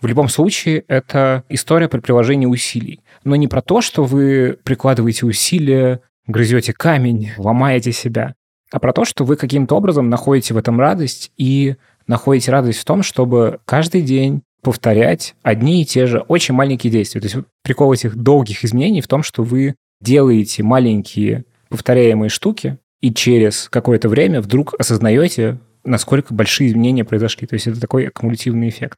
В любом случае, это история про приложение усилий. Но не про то, что вы прикладываете усилия, грызете камень, ломаете себя, а про то, что вы каким-то образом находите в этом радость и находите радость в том, чтобы каждый день повторять одни и те же очень маленькие действия. То есть прикол этих долгих изменений в том, что вы делаете маленькие повторяемые штуки, и через какое-то время вдруг осознаете, насколько большие изменения произошли. То есть это такой аккумулятивный эффект.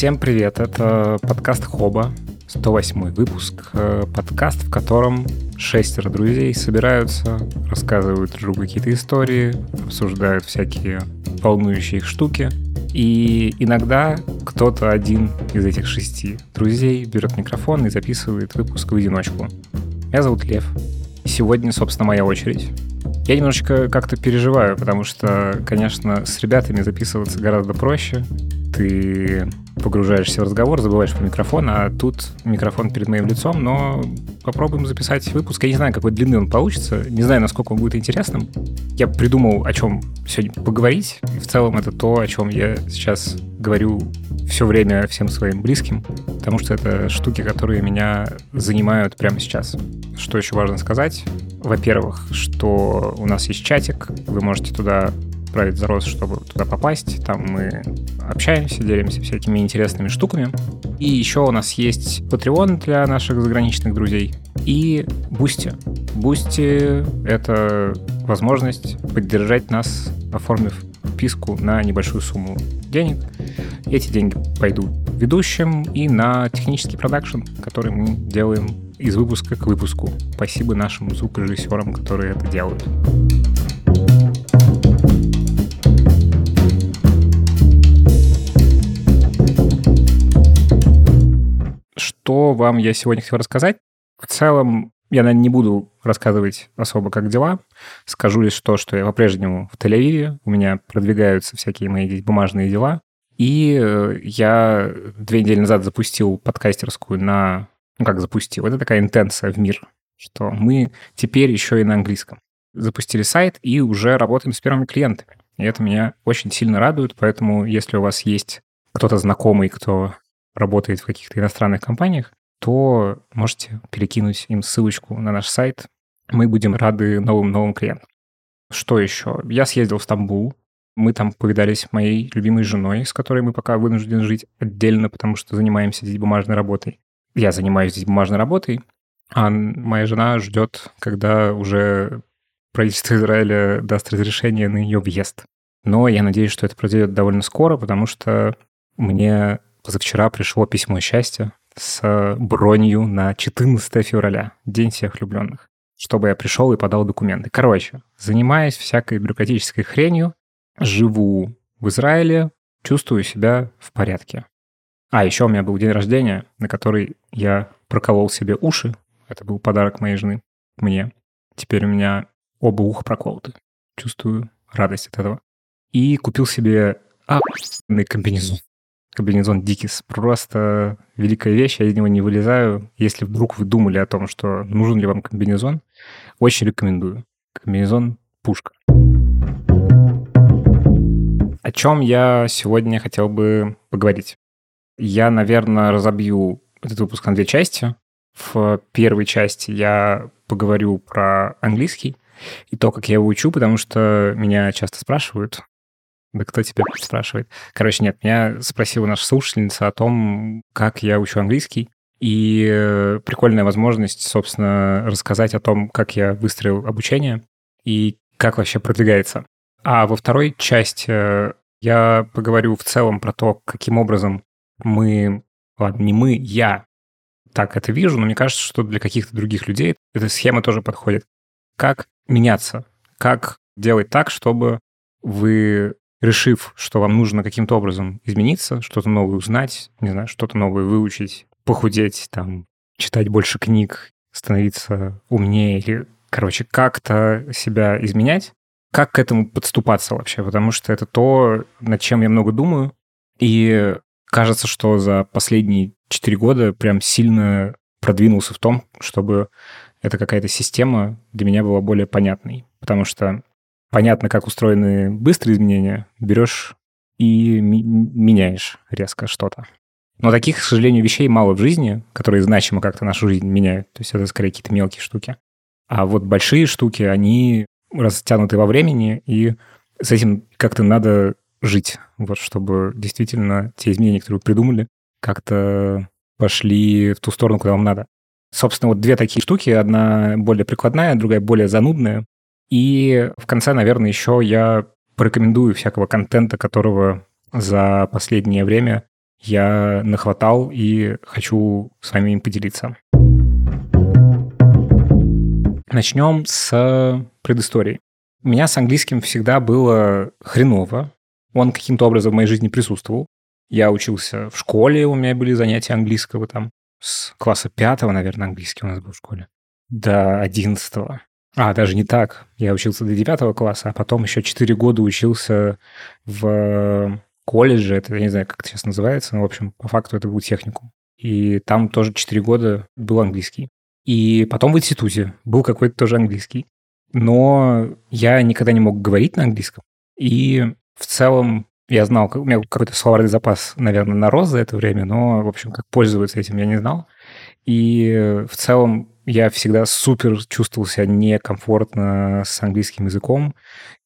Всем привет, это подкаст Хоба, 108 выпуск, э, подкаст, в котором шестеро друзей собираются, рассказывают друг другу какие-то истории, обсуждают всякие волнующие их штуки. И иногда кто-то один из этих шести друзей берет микрофон и записывает выпуск в одиночку. Меня зовут Лев. Сегодня, собственно, моя очередь. Я немножечко как-то переживаю, потому что, конечно, с ребятами записываться гораздо проще. Ты погружаешься в разговор, забываешь про микрофон, а тут микрофон перед моим лицом, но попробуем записать выпуск. Я не знаю, какой длины он получится, не знаю, насколько он будет интересным. Я придумал, о чем сегодня поговорить, в целом это то, о чем я сейчас говорю все время всем своим близким, потому что это штуки, которые меня занимают прямо сейчас. Что еще важно сказать? Во-первых, что у нас есть чатик, вы можете туда отправить запрос, чтобы туда попасть. Там мы общаемся, делимся всякими интересными штуками. И еще у нас есть Patreon для наших заграничных друзей и Boosty. Boosty — это возможность поддержать нас, оформив подписку на небольшую сумму денег. Эти деньги пойдут ведущим и на технический продакшн, который мы делаем из выпуска к выпуску. Спасибо нашим звукорежиссерам, которые это делают. Что вам я сегодня хотел рассказать. В целом, я, наверное, не буду рассказывать особо, как дела. Скажу лишь то, что я по-прежнему в Тель-Авиве, у меня продвигаются всякие мои бумажные дела. И э, я две недели назад запустил подкастерскую на... Ну, как запустил? Это такая интенция в мир, что мы теперь еще и на английском. Запустили сайт и уже работаем с первыми клиентами. И это меня очень сильно радует, поэтому если у вас есть кто-то знакомый, кто работает в каких-то иностранных компаниях, то можете перекинуть им ссылочку на наш сайт. Мы будем рады новым-новым клиентам. Что еще? Я съездил в Стамбул. Мы там повидались моей любимой женой, с которой мы пока вынуждены жить отдельно, потому что занимаемся здесь бумажной работой. Я занимаюсь здесь бумажной работой, а моя жена ждет, когда уже правительство Израиля даст разрешение на ее въезд. Но я надеюсь, что это произойдет довольно скоро, потому что мне позавчера пришло письмо счастья с бронью на 14 февраля, День всех влюбленных, чтобы я пришел и подал документы. Короче, занимаясь всякой бюрократической хренью, живу в Израиле, чувствую себя в порядке. А, еще у меня был день рождения, на который я проколол себе уши. Это был подарок моей жены мне. Теперь у меня оба уха проколоты. Чувствую радость от этого. И купил себе охуенный комбинезон комбинезон Дикис. Просто великая вещь, я из него не вылезаю. Если вдруг вы думали о том, что нужен ли вам комбинезон, очень рекомендую. Комбинезон пушка. О чем я сегодня хотел бы поговорить? Я, наверное, разобью этот выпуск на две части. В первой части я поговорю про английский и то, как я его учу, потому что меня часто спрашивают, да кто тебя спрашивает? Короче, нет, меня спросила наша слушательница о том, как я учу английский. И э, прикольная возможность, собственно, рассказать о том, как я выстроил обучение и как вообще продвигается. А во второй части э, я поговорю в целом про то, каким образом мы, ладно, не мы, я так это вижу, но мне кажется, что для каких-то других людей эта схема тоже подходит. Как меняться, как делать так, чтобы вы решив, что вам нужно каким-то образом измениться, что-то новое узнать, не знаю, что-то новое выучить, похудеть, там, читать больше книг, становиться умнее или, короче, как-то себя изменять, как к этому подступаться вообще, потому что это то, над чем я много думаю, и кажется, что за последние четыре года прям сильно продвинулся в том, чтобы эта какая-то система для меня была более понятной, потому что понятно, как устроены быстрые изменения, берешь и ми- меняешь резко что-то. Но таких, к сожалению, вещей мало в жизни, которые значимо как-то нашу жизнь меняют. То есть это скорее какие-то мелкие штуки. А вот большие штуки, они растянуты во времени, и с этим как-то надо жить, вот, чтобы действительно те изменения, которые вы придумали, как-то пошли в ту сторону, куда вам надо. Собственно, вот две такие штуки. Одна более прикладная, другая более занудная. И в конце, наверное, еще я порекомендую всякого контента, которого за последнее время я нахватал и хочу с вами им поделиться. Начнем с предыстории. У меня с английским всегда было хреново. Он каким-то образом в моей жизни присутствовал. Я учился в школе, у меня были занятия английского там. С класса пятого, наверное, английский у нас был в школе. До одиннадцатого. А, даже не так. Я учился до девятого класса, а потом еще четыре года учился в колледже. Это, я не знаю, как это сейчас называется, но, в общем, по факту это был техникум. И там тоже четыре года был английский. И потом в институте был какой-то тоже английский. Но я никогда не мог говорить на английском. И в целом я знал, у меня какой-то словарный запас, наверное, нарос за это время, но, в общем, как пользоваться этим я не знал. И в целом я всегда супер чувствовал себя некомфортно с английским языком.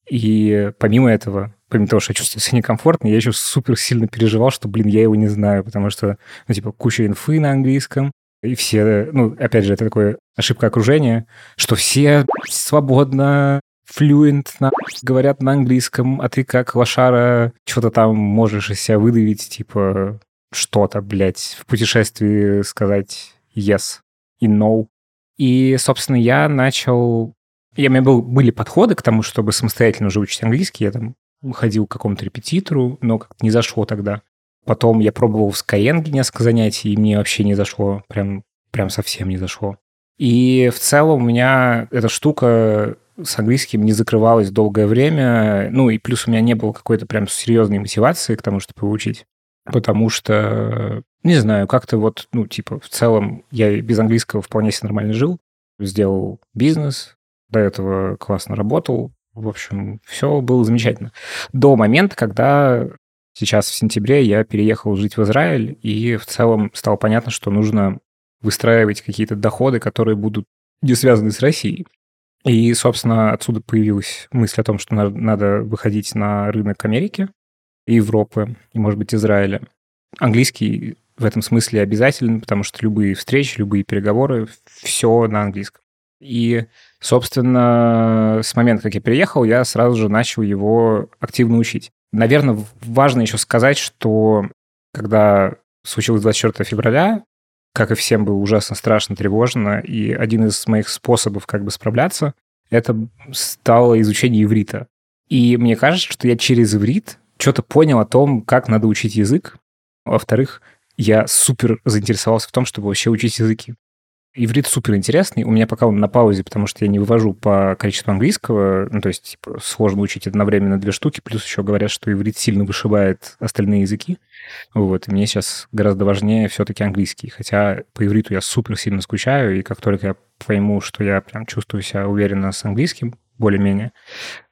И помимо этого, помимо того, что я чувствовал себя некомфортно, я еще супер сильно переживал, что, блин, я его не знаю, потому что, ну, типа, куча инфы на английском, и все, ну, опять же, это такое ошибка окружения, что все свободно fluent на, говорят на английском, а ты как лошара что-то там можешь из себя выдавить, типа что-то, блядь, в путешествии сказать yes и no. И, собственно, я начал... Я, у меня был, были подходы к тому, чтобы самостоятельно уже учить английский. Я там ходил к какому-то репетитору, но как-то не зашло тогда. Потом я пробовал в Skyeng несколько занятий, и мне вообще не зашло. Прям, прям совсем не зашло. И в целом у меня эта штука с английским не закрывалась долгое время. Ну, и плюс у меня не было какой-то прям серьезной мотивации к тому, чтобы выучить. Потому что, не знаю, как-то вот, ну, типа, в целом я без английского вполне себе нормально жил. Сделал бизнес, до этого классно работал. В общем, все было замечательно. До момента, когда сейчас в сентябре я переехал жить в Израиль, и в целом стало понятно, что нужно выстраивать какие-то доходы, которые будут не связаны с Россией. И, собственно, отсюда появилась мысль о том, что надо выходить на рынок Америки, Европы и, может быть, Израиля. Английский в этом смысле обязателен, потому что любые встречи, любые переговоры, все на английском. И, собственно, с момента, как я приехал, я сразу же начал его активно учить. Наверное, важно еще сказать, что когда случилось 24 февраля, как и всем было ужасно страшно, тревожно, и один из моих способов как бы справляться, это стало изучение иврита. И мне кажется, что я через иврит что-то понял о том, как надо учить язык. Во-вторых, я супер заинтересовался в том, чтобы вообще учить языки. Иврит супер интересный. У меня пока он на паузе, потому что я не вывожу по количеству английского. Ну, то есть, типа, сложно учить одновременно две штуки. Плюс еще говорят, что иврит сильно вышибает остальные языки. Вот. И мне сейчас гораздо важнее все-таки английский. Хотя по ивриту я супер сильно скучаю. И как только я пойму, что я прям чувствую себя уверенно с английским, более-менее,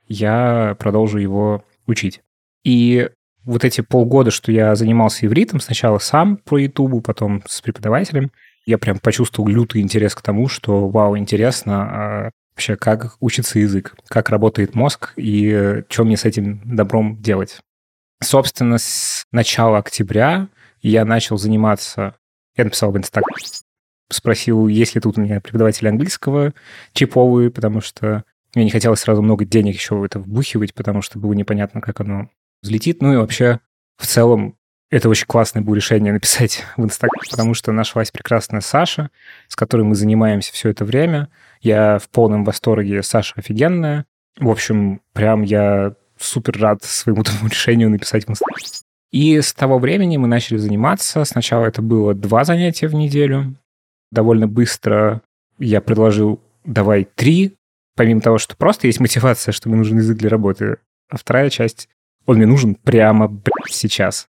я продолжу его учить. И вот эти полгода, что я занимался ивритом, сначала сам по Ютубу, потом с преподавателем, я прям почувствовал лютый интерес к тому, что, вау, интересно, а вообще как учится язык, как работает мозг и что мне с этим добром делать. Собственно, с начала октября я начал заниматься, я написал в Инстаграм, спросил, есть ли тут у меня преподаватели английского чиповые, потому что мне не хотелось сразу много денег еще в это вбухивать, потому что было непонятно, как оно взлетит. Ну и вообще, в целом, это очень классное было решение написать в Инстаграм, потому что нашлась прекрасная Саша, с которой мы занимаемся все это время. Я в полном восторге, Саша офигенная. В общем, прям я супер рад своему тому решению написать в Инстаграм. И с того времени мы начали заниматься. Сначала это было два занятия в неделю. Довольно быстро я предложил давай три, помимо того, что просто есть мотивация, что мне нужен язык для работы. А вторая часть он мне нужен прямо блядь, сейчас.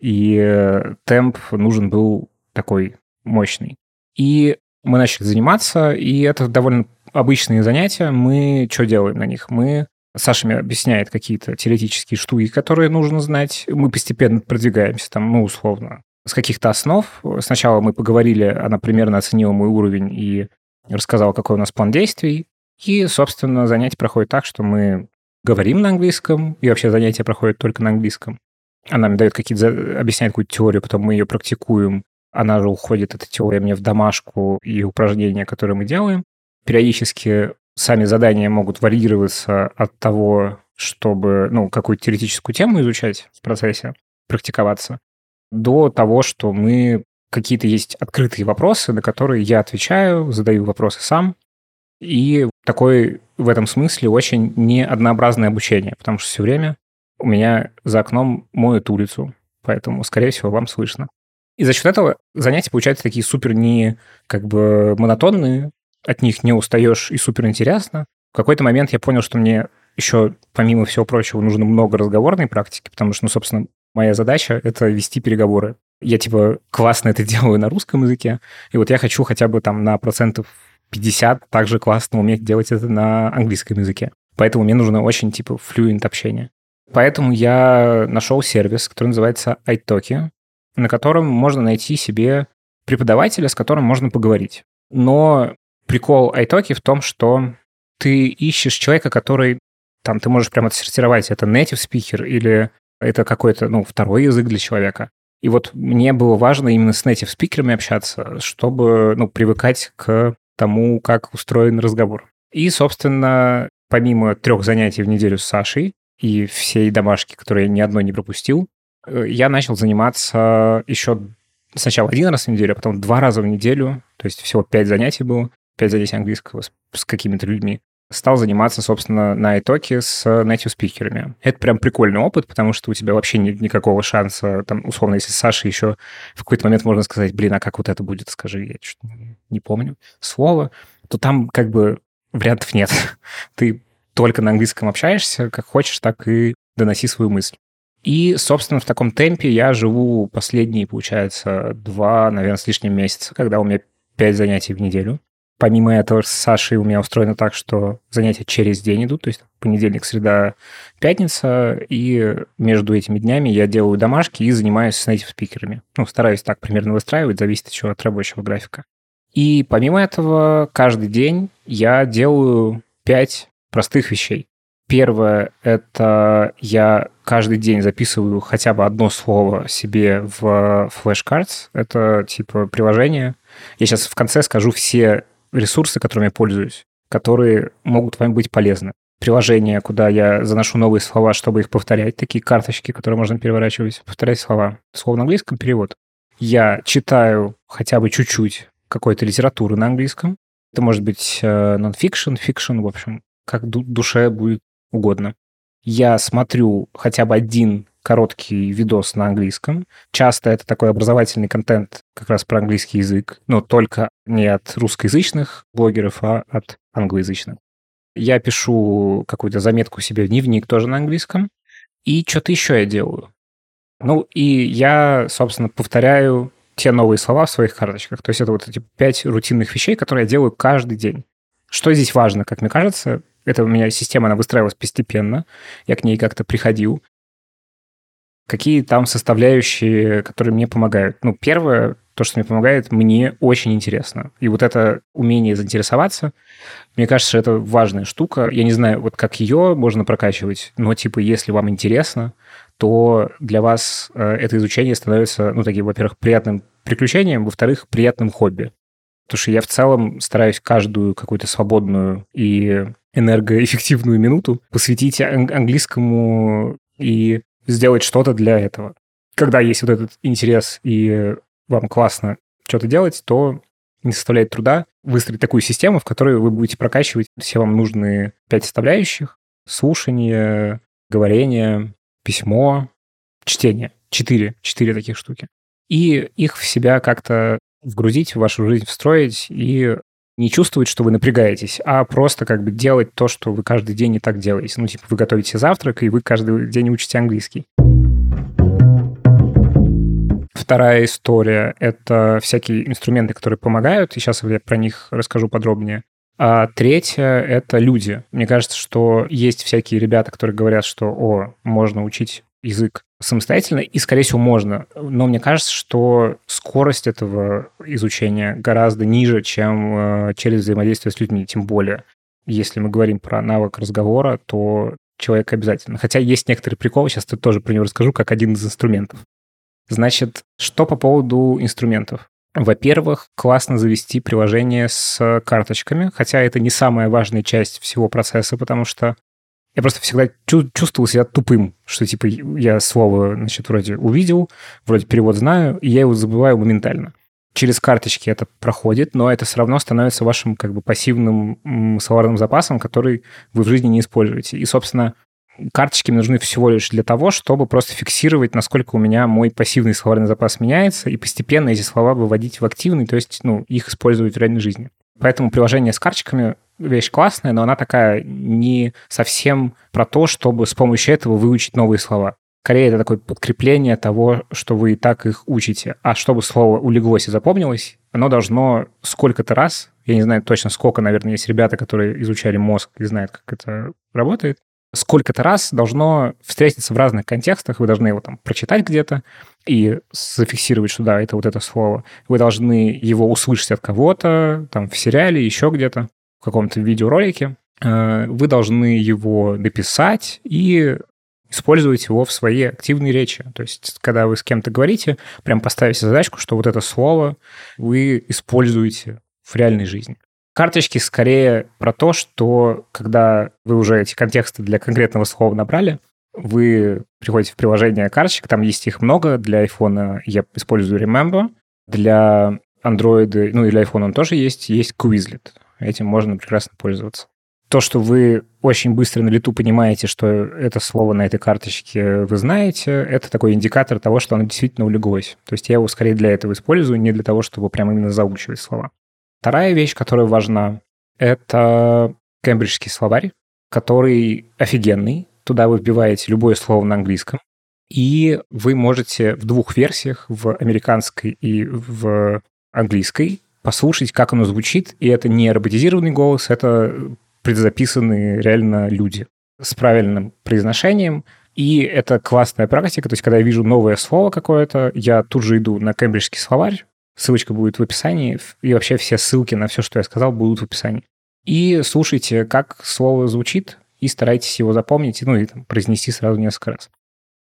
И э, темп нужен был такой мощный. И Мы начали заниматься, и это довольно обычные занятия. Мы что делаем на них? Мы Саша мне объясняет какие-то теоретические штуки, которые нужно знать. Мы постепенно продвигаемся там, ну, условно, с каких-то основ. Сначала мы поговорили, она примерно оценила мой уровень и рассказала, какой у нас план действий. И, собственно, занятие проходит так, что мы говорим на английском, и вообще занятия проходят только на английском. Она мне дает какие-то, объясняет какую-то теорию, потом мы ее практикуем. Она же уходит, эта теория, мне в домашку и упражнения, которые мы делаем. Периодически сами задания могут варьироваться от того, чтобы, ну, какую-то теоретическую тему изучать в процессе, практиковаться, до того, что мы какие-то есть открытые вопросы, на которые я отвечаю, задаю вопросы сам. И такое в этом смысле очень неоднообразное обучение, потому что все время у меня за окном моют улицу, поэтому, скорее всего, вам слышно. И за счет этого занятия получаются такие супер не как бы монотонные, от них не устаешь и супер интересно. В какой-то момент я понял, что мне еще, помимо всего прочего, нужно много разговорной практики, потому что, ну, собственно, моя задача — это вести переговоры. Я, типа, классно это делаю на русском языке, и вот я хочу хотя бы там на процентов 50 также классно уметь делать это на английском языке. Поэтому мне нужно очень, типа, флюент общение. Поэтому я нашел сервис, который называется iTalki, на котором можно найти себе преподавателя, с которым можно поговорить. Но прикол iTalki в том, что ты ищешь человека, который там ты можешь прямо отсортировать, это native speaker или это какой-то, ну, второй язык для человека. И вот мне было важно именно с native спикерами общаться, чтобы, ну, привыкать к тому, как устроен разговор. И, собственно, помимо трех занятий в неделю с Сашей и всей домашки, которые ни одной не пропустил, э, я начал заниматься еще сначала один раз в неделю, а потом два раза в неделю, то есть всего пять занятий было, пять занятий английского с, с какими-то людьми. Стал заниматься, собственно, на итоге с native спикерами. Это прям прикольный опыт, потому что у тебя вообще нет никакого шанса, там, условно, если Саша еще в какой-то момент можно сказать, блин, а как вот это будет, скажи, я что-то не помню слово, то там как бы вариантов нет. Ты только на английском общаешься, как хочешь, так и доноси свою мысль. И, собственно, в таком темпе я живу последние, получается, два, наверное, с лишним месяца, когда у меня пять занятий в неделю. Помимо этого, с Сашей у меня устроено так, что занятия через день идут, то есть понедельник, среда, пятница, и между этими днями я делаю домашки и занимаюсь с native спикерами. Ну, стараюсь так примерно выстраивать, зависит еще от рабочего графика. И помимо этого, каждый день я делаю пять простых вещей. Первое — это я каждый день записываю хотя бы одно слово себе в flashcards. Это типа приложение. Я сейчас в конце скажу все ресурсы, которыми я пользуюсь, которые могут вам быть полезны. Приложение, куда я заношу новые слова, чтобы их повторять, такие карточки, которые можно переворачивать, повторять слова. Слово на английском, перевод. Я читаю хотя бы чуть-чуть какой-то литературы на английском. Это может быть нон-фикшн, fiction, в общем, как душе будет угодно. Я смотрю хотя бы один короткий видос на английском. Часто это такой образовательный контент как раз про английский язык, но только не от русскоязычных блогеров, а от англоязычных. Я пишу какую-то заметку себе в дневник тоже на английском, и что-то еще я делаю. Ну, и я, собственно, повторяю те новые слова в своих карточках. То есть это вот эти пять рутинных вещей, которые я делаю каждый день. Что здесь важно, как мне кажется, это у меня система, она выстраивалась постепенно. Я к ней как-то приходил какие там составляющие, которые мне помогают. Ну, первое, то, что мне помогает, мне очень интересно. И вот это умение заинтересоваться, мне кажется, это важная штука. Я не знаю, вот как ее можно прокачивать, но типа, если вам интересно, то для вас э, это изучение становится, ну, таким, во-первых, приятным приключением, во-вторых, приятным хобби. Потому что я в целом стараюсь каждую какую-то свободную и энергоэффективную минуту посвятить английскому и сделать что-то для этого. Когда есть вот этот интерес и вам классно что-то делать, то не составляет труда выстроить такую систему, в которой вы будете прокачивать все вам нужные пять составляющих. Слушание, говорение, письмо, чтение. Четыре. Четыре таких штуки. И их в себя как-то вгрузить, в вашу жизнь встроить и не чувствовать, что вы напрягаетесь, а просто как бы делать то, что вы каждый день и так делаете. Ну, типа, вы готовите завтрак, и вы каждый день учите английский. Вторая история — это всякие инструменты, которые помогают, и сейчас я про них расскажу подробнее. А третье — это люди. Мне кажется, что есть всякие ребята, которые говорят, что, о, можно учить язык самостоятельно, и, скорее всего, можно. Но мне кажется, что скорость этого изучения гораздо ниже, чем э, через взаимодействие с людьми, тем более. Если мы говорим про навык разговора, то человек обязательно. Хотя есть некоторые приколы, сейчас я тоже про него расскажу, как один из инструментов. Значит, что по поводу инструментов? Во-первых, классно завести приложение с карточками, хотя это не самая важная часть всего процесса, потому что я просто всегда чувствовал себя тупым, что типа я слово, значит, вроде увидел, вроде перевод знаю, и я его забываю моментально. Через карточки это проходит, но это все равно становится вашим как бы пассивным словарным запасом, который вы в жизни не используете. И, собственно, карточки мне нужны всего лишь для того, чтобы просто фиксировать, насколько у меня мой пассивный словарный запас меняется, и постепенно эти слова выводить в активный, то есть ну, их использовать в реальной жизни. Поэтому приложение с карточками вещь классная, но она такая не совсем про то, чтобы с помощью этого выучить новые слова. Скорее, это такое подкрепление того, что вы и так их учите. А чтобы слово улеглось и запомнилось, оно должно сколько-то раз, я не знаю точно сколько, наверное, есть ребята, которые изучали мозг и знают, как это работает, сколько-то раз должно встретиться в разных контекстах, вы должны его там прочитать где-то и зафиксировать, что да, это вот это слово. Вы должны его услышать от кого-то, там в сериале, еще где-то, в каком-то видеоролике. Э, вы должны его написать и использовать его в своей активной речи. То есть, когда вы с кем-то говорите, прям поставите задачку, что вот это слово вы используете в реальной жизни. Карточки скорее про то, что когда вы уже эти контексты для конкретного слова набрали, вы приходите в приложение карточек, там есть их много. Для iPhone я использую Remember, для Android, ну и для iPhone он тоже есть, есть Quizlet. Этим можно прекрасно пользоваться. То, что вы очень быстро на лету понимаете, что это слово на этой карточке вы знаете, это такой индикатор того, что оно действительно улеглось. То есть я его скорее для этого использую, не для того, чтобы прямо именно заучивать слова. Вторая вещь, которая важна, это кембриджский словарь, который офигенный. Туда вы вбиваете любое слово на английском, и вы можете в двух версиях, в американской и в английской, послушать, как оно звучит. И это не роботизированный голос, это предзаписанные реально люди с правильным произношением. И это классная практика. То есть, когда я вижу новое слово какое-то, я тут же иду на кембриджский словарь, Ссылочка будет в описании, и вообще все ссылки на все, что я сказал, будут в описании. И слушайте, как слово звучит, и старайтесь его запомнить, ну и там, произнести сразу несколько раз.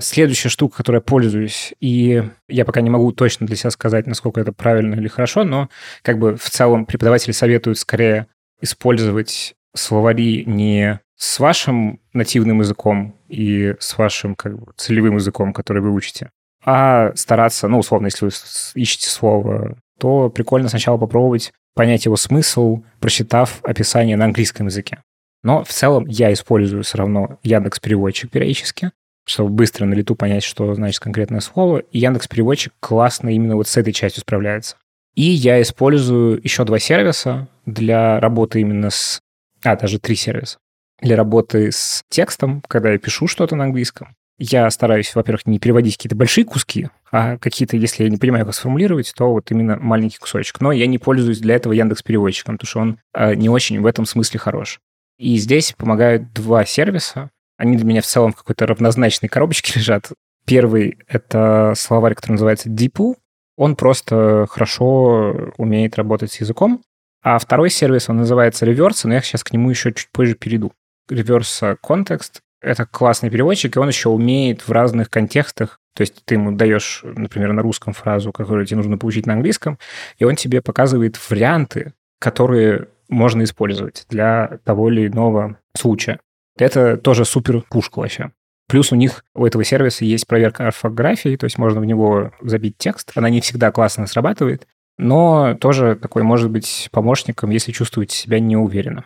Следующая штука, которой я пользуюсь, и я пока не могу точно для себя сказать, насколько это правильно или хорошо, но как бы в целом преподаватели советуют скорее использовать словари не с вашим нативным языком и с вашим как бы, целевым языком, который вы учите, а стараться, ну, условно, если вы ищете слово, то прикольно сначала попробовать понять его смысл, прочитав описание на английском языке. Но в целом я использую все равно Яндекс Переводчик периодически, чтобы быстро на лету понять, что значит конкретное слово. И Яндекс Переводчик классно именно вот с этой частью справляется. И я использую еще два сервиса для работы именно с... А, даже три сервиса. Для работы с текстом, когда я пишу что-то на английском, я стараюсь, во-первых, не переводить какие-то большие куски, а какие-то, если я не понимаю, как сформулировать, то вот именно маленький кусочек. Но я не пользуюсь для этого Яндекс переводчиком, потому что он э, не очень в этом смысле хорош. И здесь помогают два сервиса. Они для меня в целом в какой-то равнозначной коробочке лежат. Первый — это словарь, который называется DeepL. Он просто хорошо умеет работать с языком. А второй сервис, он называется Reverse, но я сейчас к нему еще чуть позже перейду. Reverse Context это классный переводчик, и он еще умеет в разных контекстах. То есть ты ему даешь, например, на русском фразу, которую тебе нужно получить на английском, и он тебе показывает варианты, которые можно использовать для того или иного случая. Это тоже супер пушка вообще. Плюс у них, у этого сервиса есть проверка орфографии, то есть можно в него забить текст. Она не всегда классно срабатывает, но тоже такой может быть помощником, если чувствуете себя неуверенно.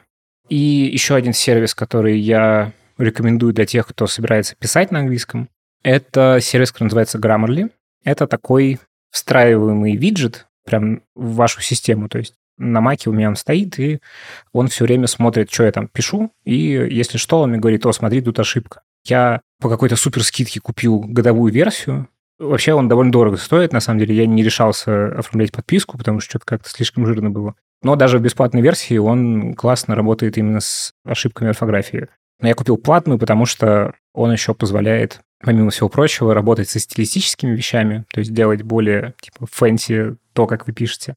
И еще один сервис, который я рекомендую для тех, кто собирается писать на английском. Это сервис, который называется Grammarly. Это такой встраиваемый виджет прям в вашу систему. То есть на маке у меня он стоит, и он все время смотрит, что я там пишу, и если что, он мне говорит, о, смотри, тут ошибка. Я по какой-то супер скидке купил годовую версию, Вообще он довольно дорого стоит, на самом деле. Я не решался оформлять подписку, потому что что-то как-то слишком жирно было. Но даже в бесплатной версии он классно работает именно с ошибками орфографии. Но я купил платную, потому что он еще позволяет, помимо всего прочего, работать со стилистическими вещами, то есть делать более типа fancy то, как вы пишете,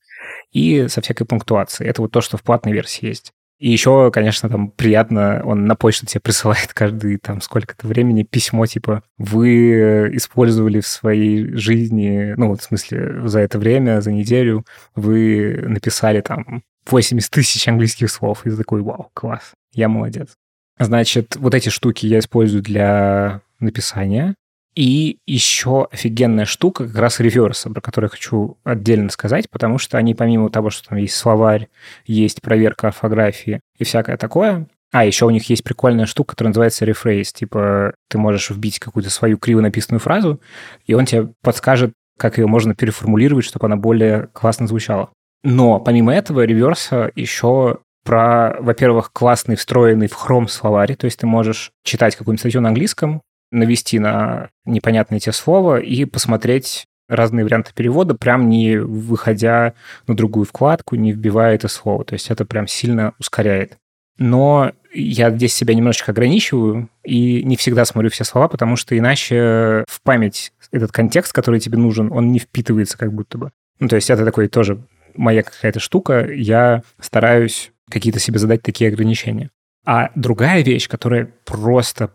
и со всякой пунктуацией. Это вот то, что в платной версии есть. И еще, конечно, там приятно, он на почту тебе присылает каждый там сколько-то времени письмо, типа, вы использовали в своей жизни, ну, вот в смысле, за это время, за неделю, вы написали там 80 тысяч английских слов. И такой, вау, класс, я молодец. Значит, вот эти штуки я использую для написания. И еще офигенная штука как раз реверса, про которую я хочу отдельно сказать, потому что они помимо того, что там есть словарь, есть проверка орфографии и всякое такое, а, еще у них есть прикольная штука, которая называется рефрейз. Типа ты можешь вбить какую-то свою криво написанную фразу, и он тебе подскажет, как ее можно переформулировать, чтобы она более классно звучала. Но помимо этого реверса еще про, во-первых, классный встроенный в Chrome словарь, то есть ты можешь читать какую-нибудь статью на английском, навести на непонятное тебе слово и посмотреть разные варианты перевода, прям не выходя на другую вкладку, не вбивая это слово. То есть это прям сильно ускоряет. Но я здесь себя немножечко ограничиваю и не всегда смотрю все слова, потому что иначе в память этот контекст, который тебе нужен, он не впитывается как будто бы. Ну, то есть это такой тоже моя какая-то штука. Я стараюсь какие-то себе задать такие ограничения. А другая вещь, которая просто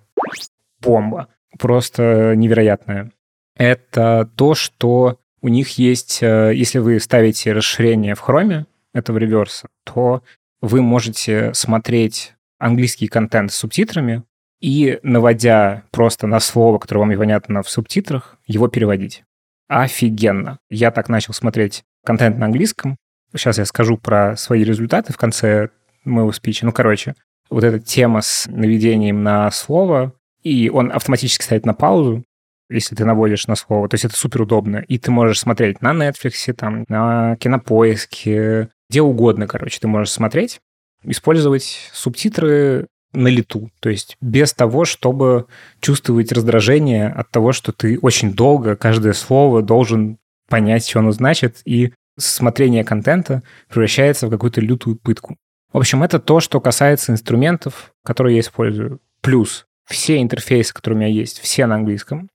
бомба, просто невероятная. Это то, что у них есть, э, если вы ставите расширение в Chrome этого реверса, то вы можете смотреть английский контент с субтитрами и, наводя просто на слово, которое вам непонятно в субтитрах, его переводить. Офигенно. Я так начал смотреть контент на английском. Сейчас я скажу про свои результаты в конце моего спича. Ну, короче, вот эта тема с наведением на слово и он автоматически ставит на паузу, если ты наводишь на слово. То есть это супер удобно. И ты можешь смотреть на Netflix, там, на Кинопоиске, где угодно, короче, ты можешь смотреть, использовать субтитры на лету, то есть без того, чтобы чувствовать раздражение от того, что ты очень долго каждое слово должен понять, что оно значит, и смотрение контента превращается в какую-то лютую пытку. В общем, это то, что касается инструментов, которые я использую. Плюс все интерфейсы, которые у меня есть, все на английском.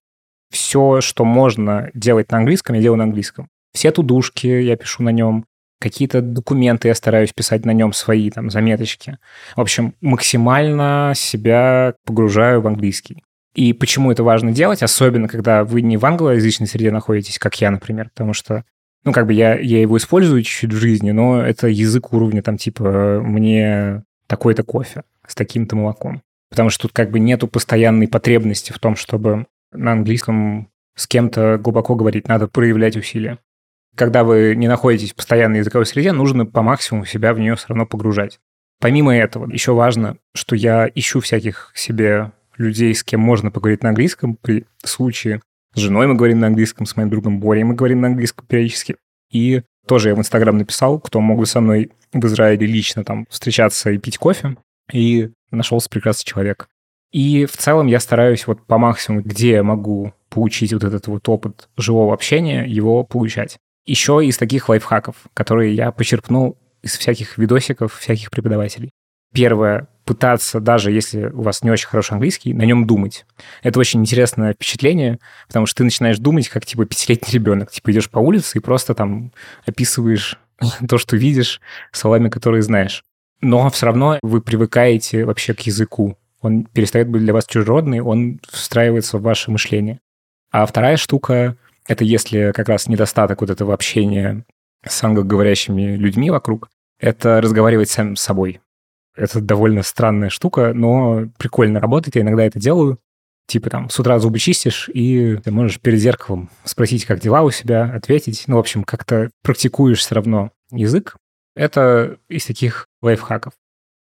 Все, что можно делать на английском, я делаю на английском. Все тудушки я пишу на нем. Какие-то документы я стараюсь писать на нем свои там заметочки. В общем, максимально себя погружаю в английский. И почему это важно делать, особенно когда вы не в англоязычной среде находитесь, как я, например, потому что ну, как бы я, я его использую чуть-чуть в жизни, но это язык уровня там типа мне такой-то кофе с таким-то молоком потому что тут как бы нету постоянной потребности в том, чтобы на английском с кем-то глубоко говорить, надо проявлять усилия. Когда вы не находитесь в постоянной языковой среде, нужно по максимуму себя в нее все равно погружать. Помимо этого, еще важно, что я ищу всяких себе людей, с кем можно поговорить на английском. При случае с женой мы говорим на английском, с моим другом Борей мы говорим на английском периодически. И тоже я в Инстаграм написал, кто могут со мной в Израиле лично там встречаться и пить кофе. И нашелся прекрасный человек. И в целом я стараюсь вот по максимуму, где я могу получить вот этот вот опыт живого общения, его получать. Еще из таких лайфхаков, которые я почерпнул из всяких видосиков, всяких преподавателей. Первое, пытаться, даже если у вас не очень хороший английский, на нем думать. Это очень интересное впечатление, потому что ты начинаешь думать, как, типа, пятилетний ребенок. Типа, идешь по улице и просто там описываешь то, что видишь, словами, которые знаешь но все равно вы привыкаете вообще к языку. Он перестает быть для вас чужеродный, он встраивается в ваше мышление. А вторая штука — это если как раз недостаток вот этого общения с англоговорящими людьми вокруг, это разговаривать сам с собой. Это довольно странная штука, но прикольно работает. Я иногда это делаю. Типа там с утра зубы чистишь, и ты можешь перед зеркалом спросить, как дела у себя, ответить. Ну, в общем, как-то практикуешь все равно язык, это из таких лайфхаков.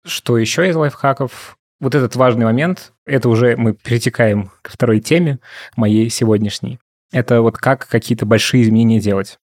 Что еще из лайфхаков? Вот этот важный момент, это уже мы перетекаем к второй теме моей сегодняшней. Это вот как какие-то большие изменения делать.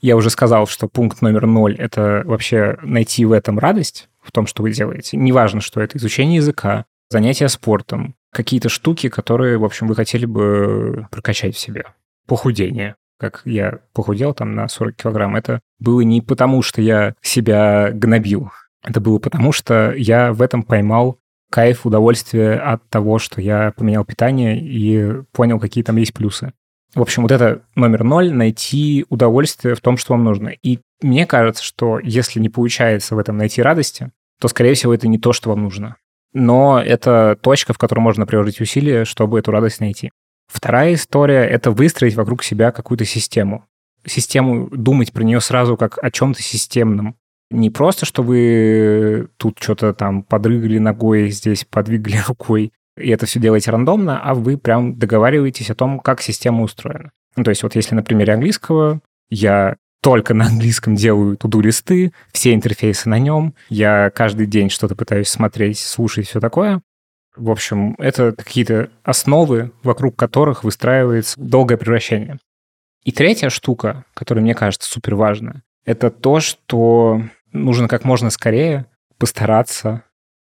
Я уже сказал, что пункт номер ноль — это вообще найти в этом радость, в том, что вы делаете. Неважно, что это изучение языка, занятия спортом, какие-то штуки, которые, в общем, вы хотели бы прокачать в себе. похудение, как я похудел там на 40 килограмм, это было не потому, что я себя гнобил. Это было потому, что я в этом поймал кайф, удовольствие от того, что я поменял питание и понял, какие там есть плюсы. В общем, вот это номер ноль — найти удовольствие в том, что вам нужно. И мне кажется, что если не получается в этом найти радости, то, скорее всего, это не то, что вам нужно. Но это точка, в которой можно приложить усилия, чтобы эту радость найти. Вторая история — это выстроить вокруг себя какую-то систему. Систему, думать про нее сразу как о чем-то системном. Не просто, что вы тут что-то там подрыгали ногой, здесь подвигали рукой, и это все делаете рандомно, а вы прям договариваетесь о том, как система устроена. Ну, то есть вот если на примере английского я только на английском делаю туду-листы, все интерфейсы на нем, я каждый день что-то пытаюсь смотреть, слушать, все такое. В общем, это какие-то основы, вокруг которых выстраивается долгое превращение. И третья штука, которая мне кажется супер важная, это то, что нужно как можно скорее постараться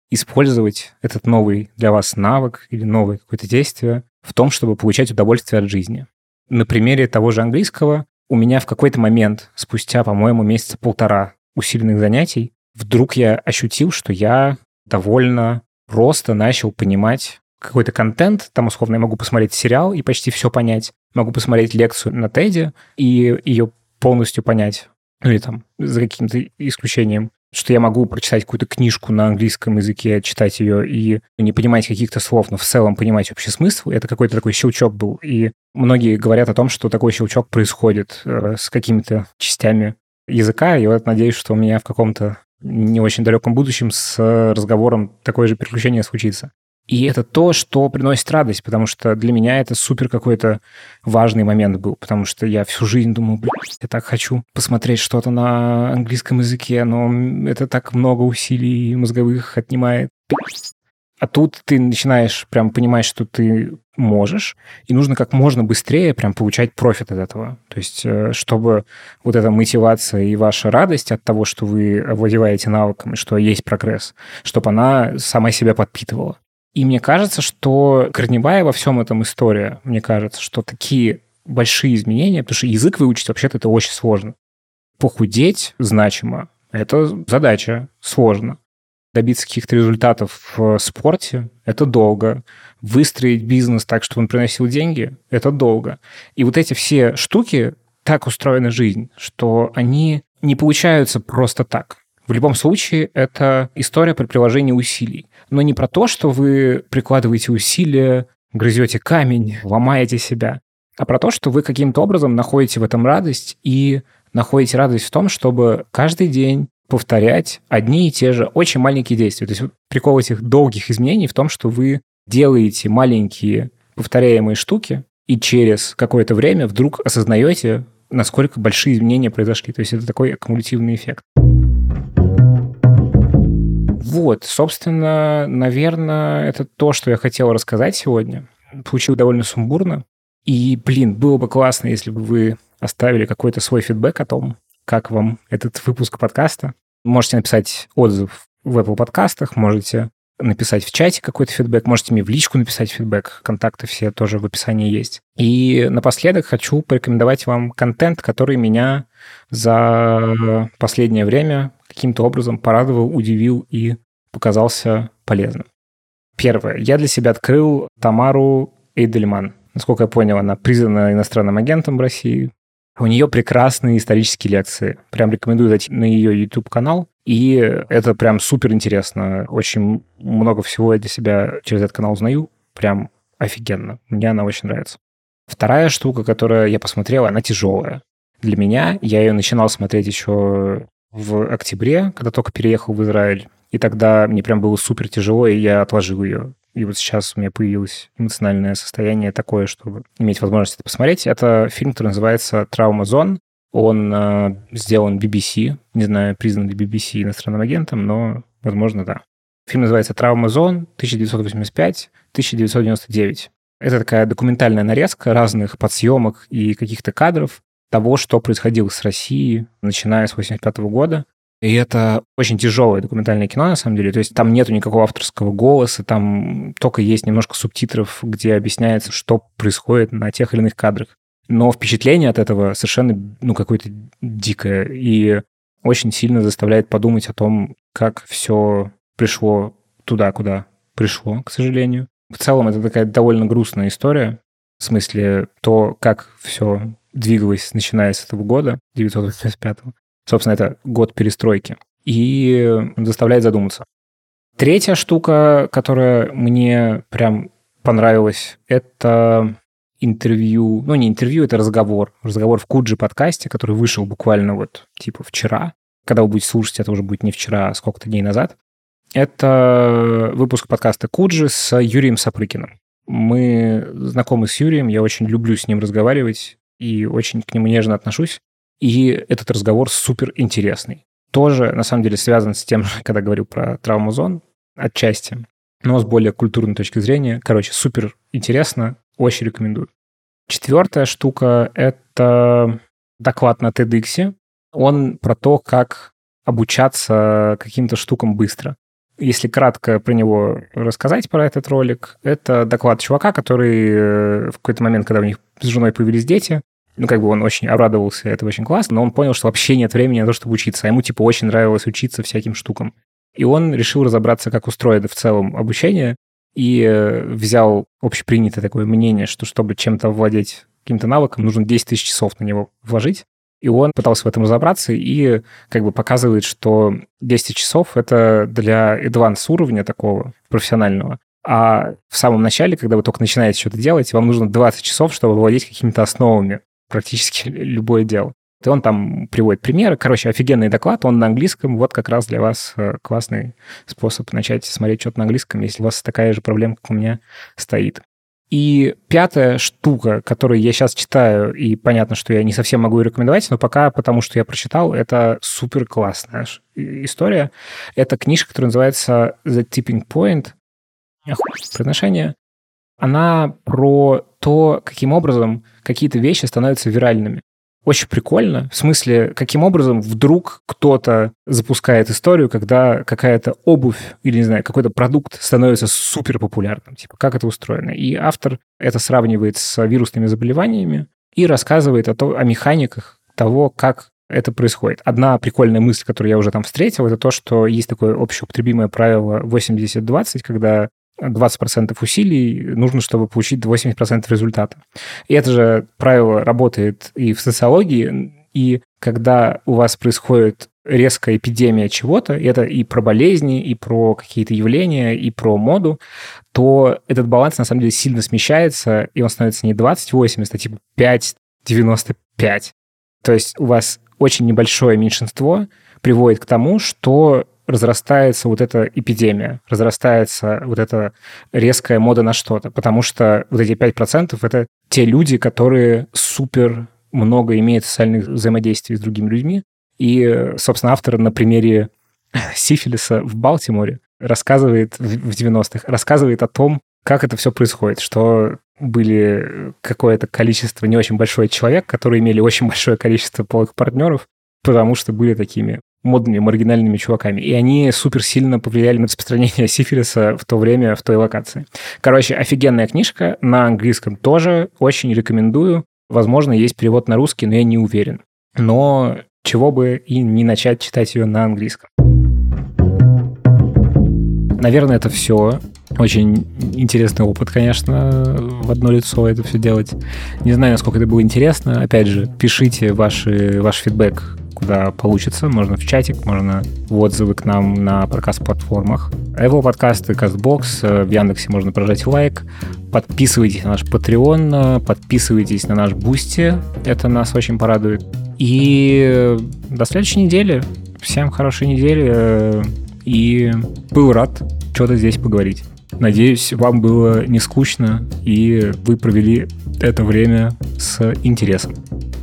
использовать этот новый для вас навык или новое какое-то действие в том, чтобы получать удовольствие от жизни. На примере того же английского у меня в какой-то момент, спустя, по-моему, месяца полтора усиленных занятий, вдруг я ощутил, что я довольно просто начал понимать какой-то контент, там, условно, я могу посмотреть сериал и почти все понять, могу посмотреть лекцию на Теде и ее полностью понять, ну или там за каким-то исключением, что я могу прочитать какую-то книжку на английском языке, читать ее и не понимать каких-то слов, но в целом понимать общий смысл, это какой-то такой щелчок был. И многие говорят о том, что такой щелчок происходит э, с какими-то частями языка, и вот надеюсь, что у меня в каком-то не очень далеком будущем с разговором такое же переключение случится. И это то, что приносит радость, потому что для меня это супер какой-то важный момент был, потому что я всю жизнь думал, блядь, я так хочу посмотреть что-то на английском языке, но это так много усилий мозговых отнимает. А тут ты начинаешь прям понимать, что ты можешь, и нужно как можно быстрее прям получать профит от этого. То есть, э, чтобы вот эта мотивация и ваша радость от того, что вы овладеваете навыком, и что есть прогресс, чтобы она сама себя подпитывала. И мне кажется, что корневая во всем этом история, мне кажется, что такие большие изменения, потому что язык выучить вообще-то это очень сложно. Похудеть значимо – это задача, сложно. Добиться каких-то результатов в спорте – это долго. Выстроить бизнес так, чтобы он приносил деньги – это долго. И вот эти все штуки, так устроена жизнь, что они не получаются просто так. В любом случае, это история при приложении усилий. Но не про то, что вы прикладываете усилия, грызете камень, ломаете себя, а про то, что вы каким-то образом находите в этом радость и находите радость в том, чтобы каждый день повторять одни и те же очень маленькие действия. То есть прикол этих долгих изменений в том, что вы делаете маленькие повторяемые штуки, и через какое-то время вдруг осознаете, насколько большие изменения произошли. То есть это такой аккумулятивный эффект. Вот, собственно, наверное, это то, что я хотел рассказать сегодня. Получил довольно сумбурно. И, блин, было бы классно, если бы вы оставили какой-то свой фидбэк о том, как вам этот выпуск подкаста. Можете написать отзыв в Apple подкастах, можете написать в чате какой-то фидбэк, можете мне в личку написать фидбэк, контакты все тоже в описании есть. И напоследок хочу порекомендовать вам контент, который меня за последнее время каким-то образом порадовал, удивил и показался полезным. Первое. Я для себя открыл Тамару Эйдельман. Насколько я понял, она признана иностранным агентом в России. У нее прекрасные исторические лекции. Прям рекомендую зайти на ее YouTube-канал. И это прям супер интересно. Очень много всего я для себя через этот канал узнаю. Прям офигенно. Мне она очень нравится. Вторая штука, которую я посмотрел, она тяжелая. Для меня, я ее начинал смотреть еще в октябре, когда только переехал в Израиль. И тогда мне прям было супер тяжело, и я отложил ее. И вот сейчас у меня появилось эмоциональное состояние такое, чтобы иметь возможность это посмотреть. Это фильм, который называется «Травма зон». Он э, сделан BBC. Не знаю, признан ли BBC иностранным агентом, но, возможно, да. Фильм называется «Травма зон» 1985-1999. Это такая документальная нарезка разных подсъемок и каких-то кадров того, что происходило с Россией, начиная с 85 года. И это очень тяжелое документальное кино, на самом деле. То есть там нету никакого авторского голоса, там только есть немножко субтитров, где объясняется, что происходит на тех или иных кадрах. Но впечатление от этого совершенно, ну, какое-то дикое. И очень сильно заставляет подумать о том, как все пришло туда, куда пришло, к сожалению. В целом это такая довольно грустная история. В смысле, то, как все двигалось, начиная с этого года, 985 Собственно, это год перестройки. И заставляет задуматься. Третья штука, которая мне прям понравилась, это интервью, ну не интервью, это разговор. Разговор в Куджи подкасте, который вышел буквально вот типа вчера. Когда вы будете слушать, это уже будет не вчера, а сколько-то дней назад. Это выпуск подкаста Куджи с Юрием Сапрыкиным. Мы знакомы с Юрием, я очень люблю с ним разговаривать и очень к нему нежно отношусь. И этот разговор супер интересный. Тоже, на самом деле, связан с тем, когда говорил про травму отчасти, но с более культурной точки зрения. Короче, супер интересно, очень рекомендую. Четвертая штука — это доклад на TEDx. Он про то, как обучаться каким-то штукам быстро. Если кратко про него рассказать, про этот ролик, это доклад чувака, который э, в какой-то момент, когда у них с женой появились дети, ну, как бы он очень обрадовался, это очень классно, но он понял, что вообще нет времени на то, чтобы учиться, а ему, типа, очень нравилось учиться всяким штукам. И он решил разобраться, как устроено в целом обучение, и э, взял общепринятое такое мнение, что чтобы чем-то владеть каким-то навыком, нужно 10 тысяч часов на него вложить. И он пытался в этом разобраться и как бы показывает, что 10 часов — это для advanced уровня такого профессионального. А в самом начале, когда вы только начинаете что-то делать, вам нужно 20 часов, чтобы владеть какими-то основами практически любое дело. И он там приводит примеры. Короче, офигенный доклад, он на английском. Вот как раз для вас э, классный способ начать смотреть что-то на английском, если у вас такая же проблема, как у меня, стоит. И пятая штука, которую я сейчас читаю, и понятно, что я не совсем могу ее рекомендовать, но пока потому, что я прочитал, это супер классная история. Это книжка, которая называется The Tipping Point. Произношение. Она про то, каким образом какие-то вещи становятся виральными очень прикольно. В смысле, каким образом вдруг кто-то запускает историю, когда какая-то обувь или, не знаю, какой-то продукт становится супер популярным. Типа, как это устроено. И автор это сравнивает с вирусными заболеваниями и рассказывает о, то, о механиках того, как это происходит. Одна прикольная мысль, которую я уже там встретил, это то, что есть такое общеупотребимое правило 80-20, когда 20% усилий нужно, чтобы получить 80% результата. И это же правило работает и в социологии, и когда у вас происходит резкая эпидемия чего-то, это и про болезни, и про какие-то явления, и про моду, то этот баланс на самом деле сильно смещается, и он становится не 20-80, а типа 5-95. То есть у вас очень небольшое меньшинство приводит к тому, что разрастается вот эта эпидемия, разрастается вот эта резкая мода на что-то, потому что вот эти 5% — это те люди, которые супер много имеют социальных взаимодействий с другими людьми. И, собственно, автор на примере сифилиса в Балтиморе рассказывает в 90-х, рассказывает о том, как это все происходит, что были какое-то количество, не очень большое человек, которые имели очень большое количество полых партнеров, потому что были такими модными, маргинальными чуваками. И они супер сильно повлияли на распространение сифилиса в то время, в той локации. Короче, офигенная книжка. На английском тоже. Очень рекомендую. Возможно, есть перевод на русский, но я не уверен. Но чего бы и не начать читать ее на английском. Наверное, это все. Очень интересный опыт, конечно, в одно лицо это все делать. Не знаю, насколько это было интересно. Опять же, пишите ваши, ваш фидбэк куда получится. Можно в чатик, можно в отзывы к нам на подкаст-платформах. Apple подкасты, CastBox, э, в Яндексе можно прожать лайк. Подписывайтесь на наш Patreon, подписывайтесь на наш Boosty, это нас очень порадует. И до следующей недели. Всем хорошей недели. Э, и был рад что-то здесь поговорить. Надеюсь, вам было не скучно, и вы провели это время с интересом.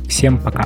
Всем пока.